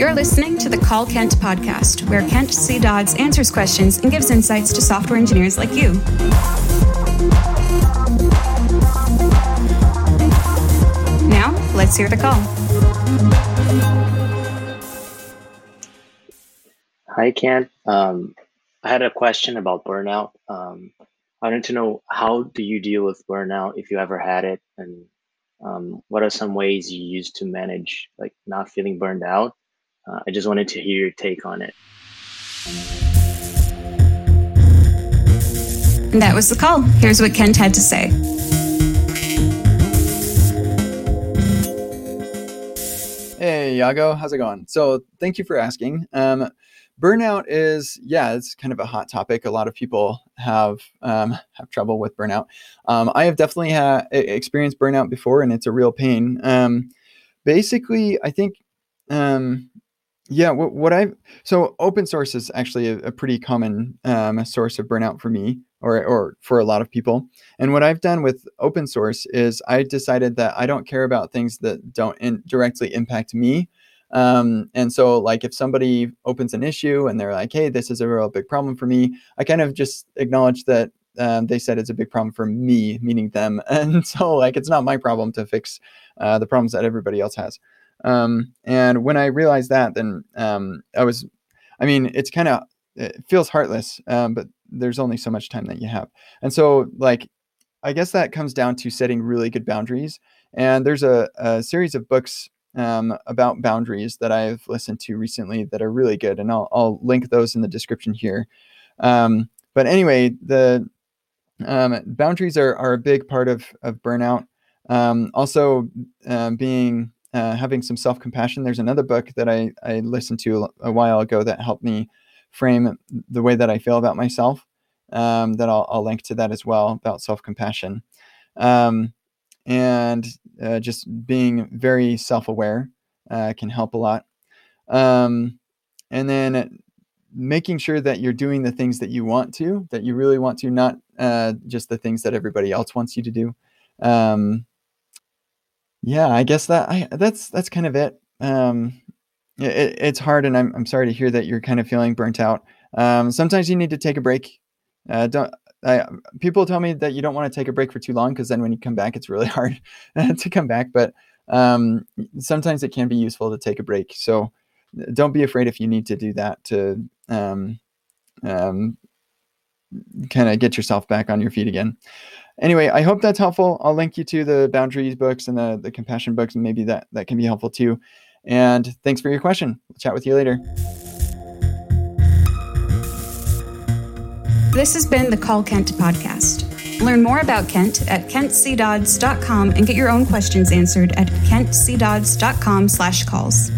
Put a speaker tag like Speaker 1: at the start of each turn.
Speaker 1: You're listening to the Call Kent podcast, where Kent C. Dodds answers questions and gives insights to software engineers like you. Now, let's hear the call.
Speaker 2: Hi, Kent. Um, I had a question about burnout. Um, I wanted to know how do you deal with burnout if you ever had it, and um, what are some ways you use to manage like not feeling burned out? Uh, I just wanted to hear your take on it.
Speaker 1: That was the call. Here's what Kent had to say.
Speaker 3: Hey, Yago, how's it going? So, thank you for asking. Um, burnout is yeah it's kind of a hot topic a lot of people have um, have trouble with burnout um, i have definitely had experienced burnout before and it's a real pain um, basically i think um, yeah what, what i so open source is actually a, a pretty common um, source of burnout for me or, or for a lot of people and what i've done with open source is i decided that i don't care about things that don't in, directly impact me um, and so, like, if somebody opens an issue and they're like, hey, this is a real big problem for me, I kind of just acknowledge that um, they said it's a big problem for me, meaning them. And so, like, it's not my problem to fix uh, the problems that everybody else has. Um, and when I realized that, then um, I was, I mean, it's kind of, it feels heartless, um, but there's only so much time that you have. And so, like, I guess that comes down to setting really good boundaries. And there's a, a series of books um, about boundaries that I've listened to recently that are really good, and I'll, I'll link those in the description here. Um, but anyway, the um, boundaries are, are a big part of, of burnout. Um, also, uh, being uh, having some self compassion. There's another book that I, I listened to a while ago that helped me frame the way that I feel about myself. Um, that I'll, I'll link to that as well about self compassion. Um, and uh, just being very self-aware uh, can help a lot um, and then making sure that you're doing the things that you want to that you really want to not uh, just the things that everybody else wants you to do um, yeah i guess that I, that's that's kind of it um, it, it's hard and I'm, I'm sorry to hear that you're kind of feeling burnt out um, sometimes you need to take a break uh, don't I, people tell me that you don't want to take a break for too long because then when you come back, it's really hard to come back. But um, sometimes it can be useful to take a break. So don't be afraid if you need to do that to um, um, kind of get yourself back on your feet again. Anyway, I hope that's helpful. I'll link you to the boundaries books and the, the compassion books, and maybe that, that can be helpful too. And thanks for your question. We'll chat with you later.
Speaker 1: This has been the Call Kent podcast. Learn more about Kent at kentcdodds.com and get your own questions answered at kentcdodds.com slash calls.